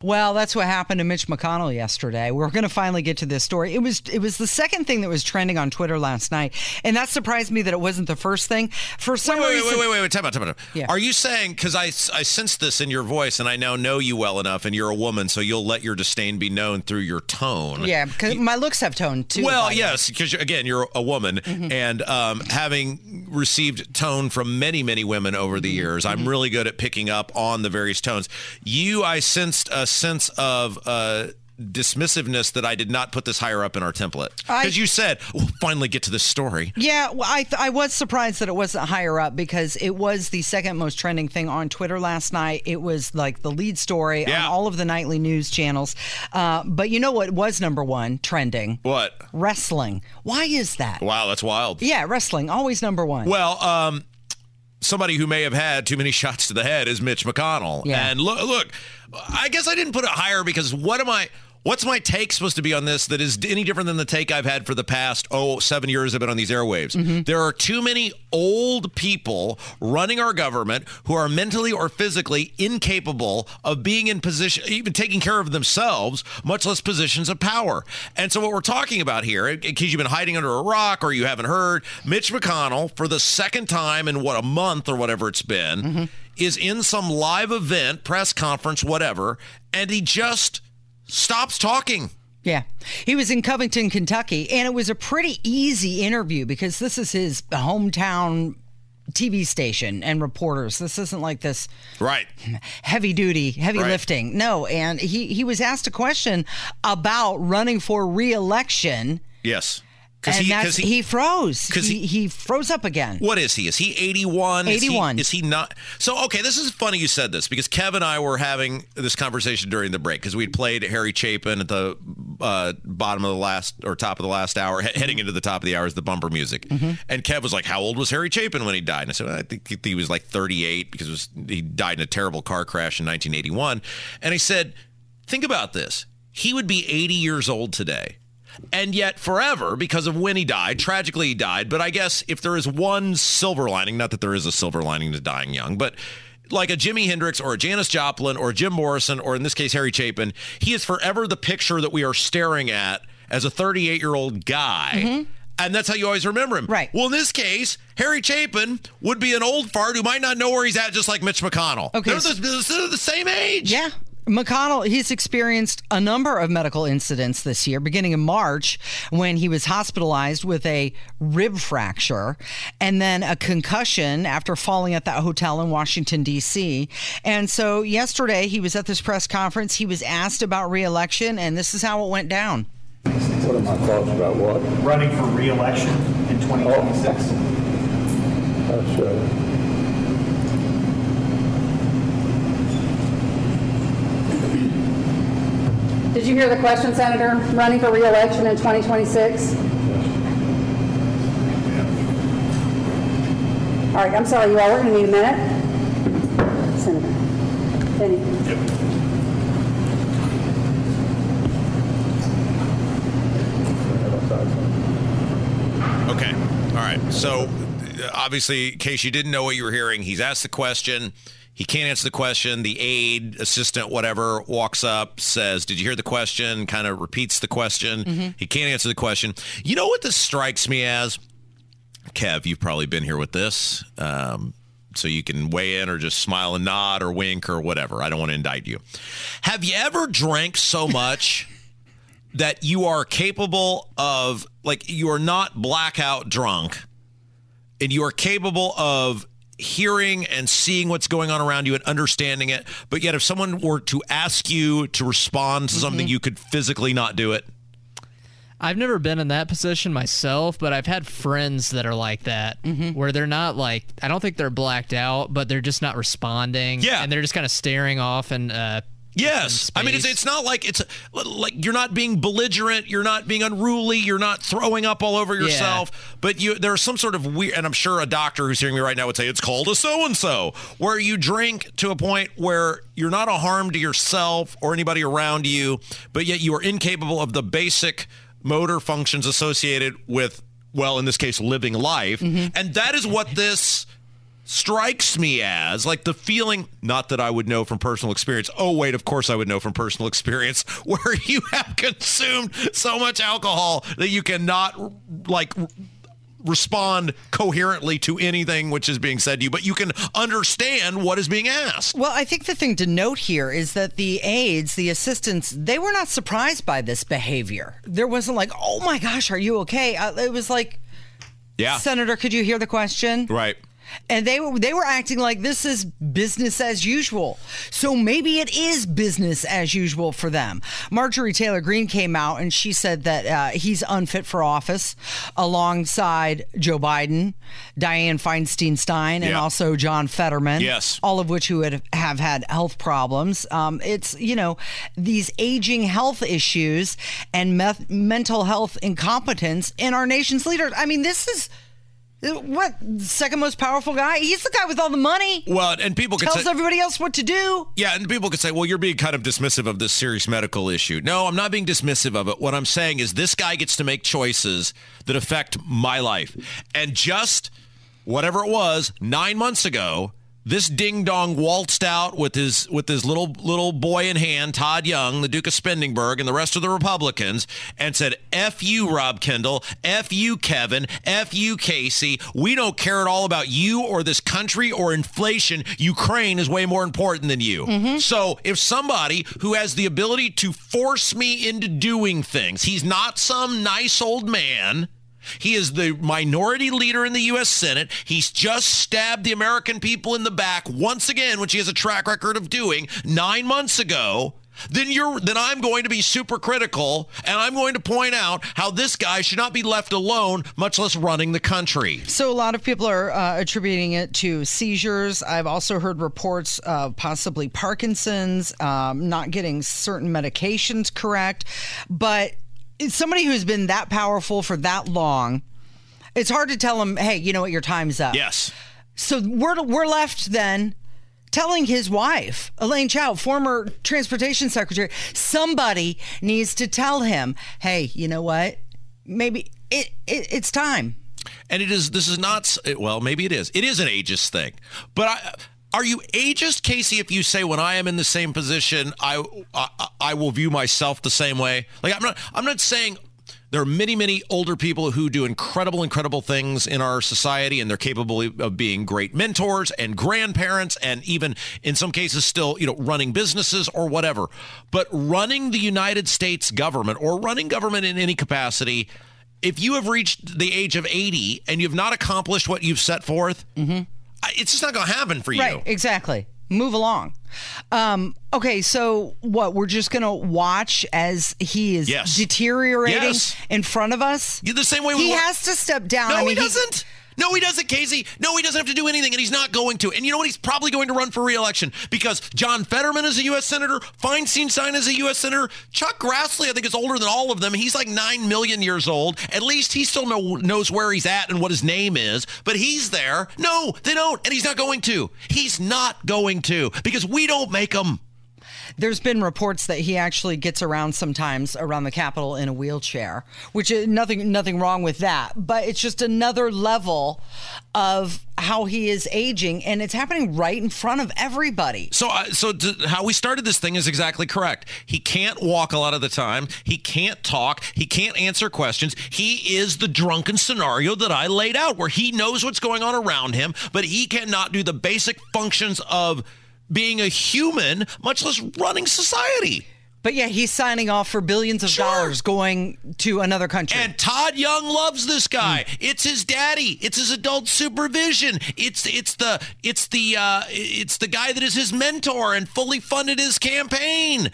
Well, that's what happened to Mitch McConnell yesterday. We're going to finally get to this story. It was it was the second thing that was trending on Twitter last night, and that surprised me that it wasn't the first thing. For some wait, reason, wait, wait, wait, wait, time out, time out. Yeah. Are you saying because I I sensed this in your voice, and I now know you well enough, and you're a woman, so you'll let your disdain be known through your tone? yeah, because my looks have tone too. Well, by the way. yes, because again, you're a woman, Mm-hmm. and um, having received tone from many, many women over Mm-hmm. the years, I'm really good at picking up on the various tones. You, I sensed a sense of uh, dismissiveness that I did not put this higher up in our template because you said we'll finally get to this story. Yeah, well, I I was surprised that it wasn't higher up because it was the second most trending thing on Twitter last night. It was like the lead story on all of the nightly news channels. Uh, but you know what was number one trending? What? Wrestling. Why is that? Wow, that's wild. Yeah, wrestling always number one. Well, um, somebody who may have had too many shots to the head is Mitch McConnell. Yeah. And look, look, I guess I didn't put it higher because what am I? What's my take supposed to be on this that is any different than the take I've had for the past, oh, seven years I've been on these airwaves? Mm-hmm. There are too many old people running our government who are mentally or physically incapable of being in position, even taking care of themselves, much less positions of power. And so, what we're talking about here, in case you've been hiding under a rock or you haven't heard, Mitch McConnell, for the second time in what, a month or whatever it's been, is in some live event, press conference, whatever, and he just stops talking. Yeah. He was in Covington, Kentucky, and it was a pretty easy interview because this is his hometown TV station and reporters. This isn't like this Right. heavy duty, heavy Right. lifting. No, and he he was asked a question about running for re-election Yes. And he, that's, 'cause he, froze. 'cause he, he- he froze up again. What is he? Is he 81? Is he- 81. Is he, not? So, okay, this is funny you said this because Kev and I were having this conversation during the break because we'd played Harry Chapin at the uh, bottom of the last or top of the last hour, he- heading into the top of the hour is the bumper music. And Kev was like, How old was Harry Chapin when he died? And I said, I think he was like 38 because was, he died in a terrible car crash in 1981. And he said, Think about this. He would be 80 years old today. And yet, forever, because of when he died, tragically he died. But I guess if there is one silver lining, not that there is a silver lining to dying young, but like a Jimi Hendrix or a Janis Joplin or Jim Morrison or in this case Harry Chapin, he is forever the picture that we are staring at as a 38 year old guy. Mm-hmm. And that's how you always remember him. Right. Well, in this case, Harry Chapin would be an old fart who might not know where he's at, just like Mitch McConnell. Okay, They're the, they're the same age. Yeah. McConnell, he's experienced a number of medical incidents this year, beginning in March when he was hospitalized with a rib fracture and then a concussion after falling at that hotel in Washington, D.C. And so yesterday he was at this press conference. He was asked about reelection, and this is how it went down. What are my thoughts about what? running for re-election in 2026. That's, uh, you hear the question, Senator? Running for reelection in 2026? All right, I'm sorry, you all, we're going to need a minute. Senator. Benny. Okay. All right. So, obviously, in case you didn't know what you were hearing, he's asked the question. He can't answer the question. The aide, assistant, whatever, walks up, says, Did you hear the question? Kind of repeats the question. He can't answer the question. You know what this strikes me as? Kev, you've probably been here with this. Um, so you can weigh in or just smile and nod or wink or whatever. I don't want to indict you. Have you ever drank so much that you are capable of, like, you are not blackout drunk and you are capable of hearing and seeing what's going on around you and understanding it. But yet, if someone were to ask you to respond to something, you could physically not do it. I've never been in that position myself, but I've had friends that are like that, where they're not like I don't think they're blacked out, but they're just not responding. Yeah. and they're just kind of staring off and uh, Yes, I mean it's it's not like it's like you're not being belligerent, you're not being unruly, you're not throwing up all over yourself, but you there's some sort of weird, and I'm sure a doctor who's hearing me right now would say it's called a so and so, where you drink to a point where you're not a harm to yourself or anybody around you, but yet you are incapable of the basic motor functions associated with, well, in this case, living life, mm-hmm. and that is what this strikes me as like the feeling not that I would know from personal experience. Oh wait, of course I would know from personal experience where you have consumed so much alcohol that you cannot like respond coherently to anything which is being said to you, but you can understand what is being asked. Well, I think the thing to note here is that the aides, the assistants, they were not surprised by this behavior. There wasn't like, oh my gosh, are you okay? Uh, it was like, Yeah. Senator, could you hear the question? Right. And they were they were acting like this is business as usual. So maybe it is business as usual for them. Marjorie Taylor Greene came out and she said that uh, he's unfit for office, alongside Joe Biden, Dianne Feinstein Stein, and Yeah. also John Fetterman. Yes. all of which who had, have had health problems. Um, it's you know these aging health issues and meth- mental health incompetence in our nation's leaders. I mean, this is. Uh, what second most powerful guy? He's the guy with all the money. Well, and people could Tells say, everybody else what to do. Yeah, and people could say, well, you're being kind of dismissive of this serious medical issue. No, I'm not being dismissive of it. What I'm saying is this guy gets to make choices that affect my life. And just whatever it was, nine months ago, this ding dong waltzed out with his with his little little boy in hand, Todd Young, the Duke of Spendingburg, and the rest of the Republicans, and said, "F you, Rob Kendall. F you, Kevin. F you, Casey. We don't care at all about you or this country or inflation. Ukraine is way more important than you." Mm-hmm. So if somebody who has the ability to force me into doing things, he's not some nice old man. He is the minority leader in the U.S. Senate. He's just stabbed the American people in the back once again, which he has a track record of doing nine months ago. Then you're then I'm going to be super critical and I'm going to point out how this guy should not be left alone, much less running the country. So a lot of people are uh, attributing it to seizures. I've also heard reports of possibly Parkinson's, um, not getting certain medications correct. But it's somebody who's been that powerful for that long, it's hard to tell him, hey, you know what, your time's up. Yes. So we're we're left then telling his wife, Elaine Chao, former transportation secretary, somebody needs to tell him, hey, you know what? Maybe it, it it's time. And it is this is not well, maybe it is. It is an ageist thing. But I are you ageist, Casey, if you say when I am in the same position, I, I I will view myself the same way? Like I'm not I'm not saying there are many, many older people who do incredible, incredible things in our society, and they're capable of being great mentors and grandparents, and even in some cases, still, you know, running businesses or whatever. But running the United States government or running government in any capacity, if you have reached the age of 80 and you've not accomplished what you've set forth, I- it's just not going to happen for you. Right, exactly. Move along. Um, okay, so what? We're just going to watch as he is Yes. deteriorating Yes. in front of us. Yeah, the same way we he wa- has to step down. No, I mean, he doesn't. No, he doesn't, Casey. No, he doesn't have to do anything, and he's not going to. And you know what? He's probably going to run for reelection because John Fetterman is a U.S. Senator. Feinstein Stein is a U.S. Senator. Chuck Grassley, I think, is older than all of them. He's like 9 million years old. At least he still know, knows where he's at and what his name is, but he's there. No, they don't, and he's not going to. He's not going to because we don't make them. There's been reports that he actually gets around sometimes around the Capitol in a wheelchair, which is nothing nothing wrong with that. But it's just another level of how he is aging, and it's happening right in front of everybody. So, uh, so to, how we started this thing is exactly correct. He can't walk a lot of the time. He can't talk. He can't answer questions. He is the drunken scenario that I laid out, where he knows what's going on around him, but he cannot do the basic functions of being a human, much less running society. But yeah, he's signing off for billions of Sure. dollars going to another country. And Todd Young loves this guy. It's his daddy. It's his adult supervision. It's it's the it's the uh, it's the guy that is his mentor and fully funded his campaign.